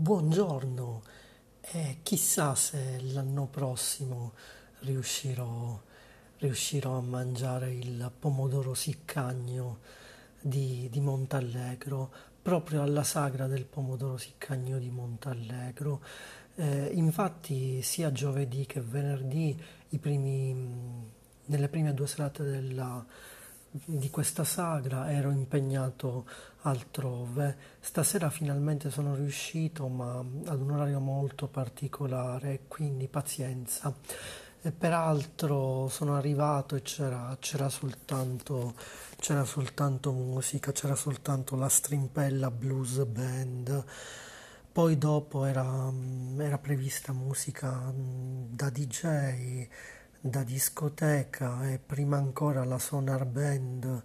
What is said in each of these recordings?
Buongiorno e chissà se l'anno prossimo riuscirò, riuscirò a mangiare il pomodoro siccagno di, di Montallegro, proprio alla sagra del pomodoro siccagno di Montallegro. Eh, infatti sia giovedì che venerdì, primi, nelle prime due serate della di questa sagra, ero impegnato altrove. Stasera finalmente sono riuscito, ma ad un orario molto particolare, quindi pazienza. E peraltro sono arrivato e c'era, c'era, soltanto, c'era soltanto musica, c'era soltanto la strimpella blues band. Poi dopo era, era prevista musica da DJ da discoteca e prima ancora la Sonar Band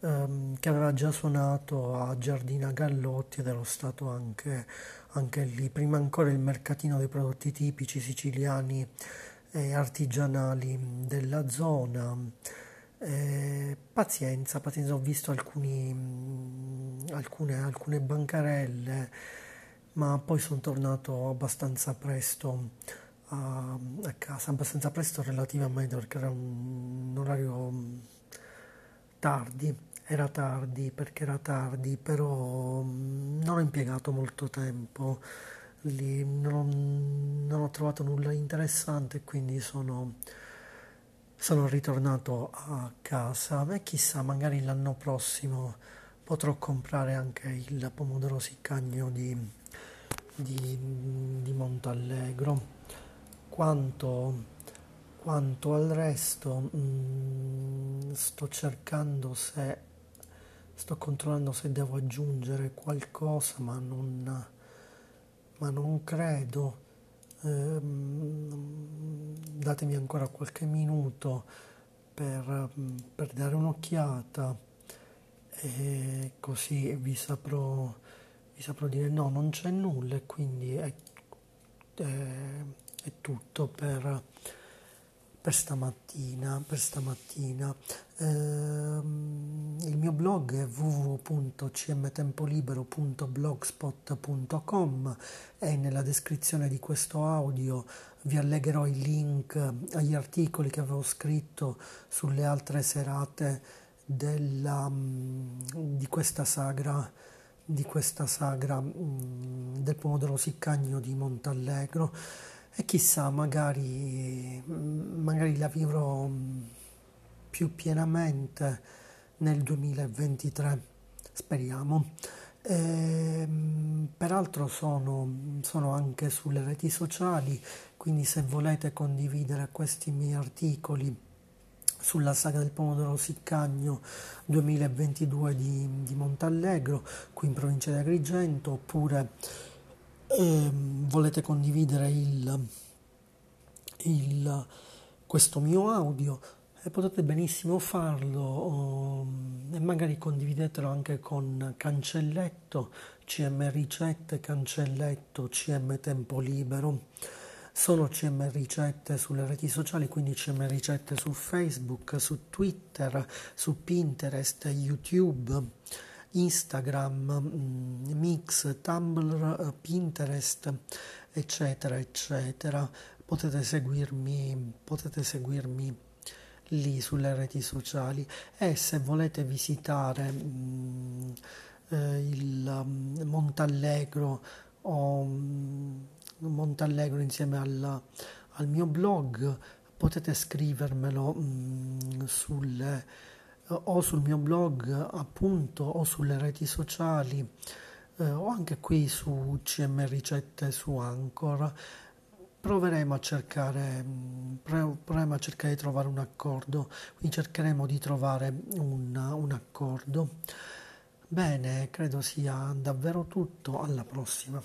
ehm, che aveva già suonato a Giardina Gallotti ed ero stato anche, anche lì. Prima ancora il mercatino dei prodotti tipici siciliani e artigianali della zona. Eh, pazienza, pazienza, ho visto alcuni, alcune, alcune bancarelle, ma poi sono tornato abbastanza presto a, a casa abbastanza presto relativamente perché era un, orario mm, tardi, era tardi perché era tardi, però mm, non ho impiegato molto tempo. Lì, non, non ho trovato nulla interessante quindi sono, sono ritornato a casa. E chissà magari l'anno prossimo potrò comprare anche il pomodoro siccagno di, di, di Montallegro quanto, quanto al resto mh, mm, sto cercando se sto controllando se devo aggiungere qualcosa ma non, ma non credo. Ehm, datemi ancora qualche minuto per, per dare un'occhiata e così vi saprò, vi saprò dire no non c'è nulla e quindi è, è è tutto per, per stamattina. Per stamattina. Ehm, il mio blog è www.cmtempolibero.blogspot.com e nella descrizione di questo audio vi allegherò i link agli articoli che avevo scritto sulle altre serate della, di questa sagra di questa sagra del pomodoro siccagno di Montallegro e chissà, magari, magari la vivrò più pienamente nel 2023, speriamo. E, ehm, peraltro sono, sono, anche sulle reti sociali, quindi se volete condividere questi miei articoli sulla saga del pomodoro siccagno 2022 di, di Montallegro, qui in provincia di Agrigento, oppure e volete condividere il, il, questo mio audio e potete benissimo farlo um, e magari condividetelo anche con Cancelletto, CM Ricette, Cancelletto, CM Tempo Libero. Sono CM Ricette sulle reti sociali, quindi CM Ricette su Facebook, su Twitter, su Pinterest, YouTube Instagram, mm, Mix, Tumblr, eh, Pinterest, eccetera, eccetera. Potete seguirmi, potete seguirmi lì sulle reti sociali e se volete visitare mh, mm, eh, il um, Montallegro o Montallegro insieme al, al, mio blog potete scrivermelo mh, sulle o sul mio blog appunto o sulle reti sociali eh, o anche qui su CM Ricette su Anchor proveremo a cercare proveremo a cercare di trovare un accordo. Quindi cercheremo di trovare un, un accordo. Bene credo sia davvero tutto. Alla prossima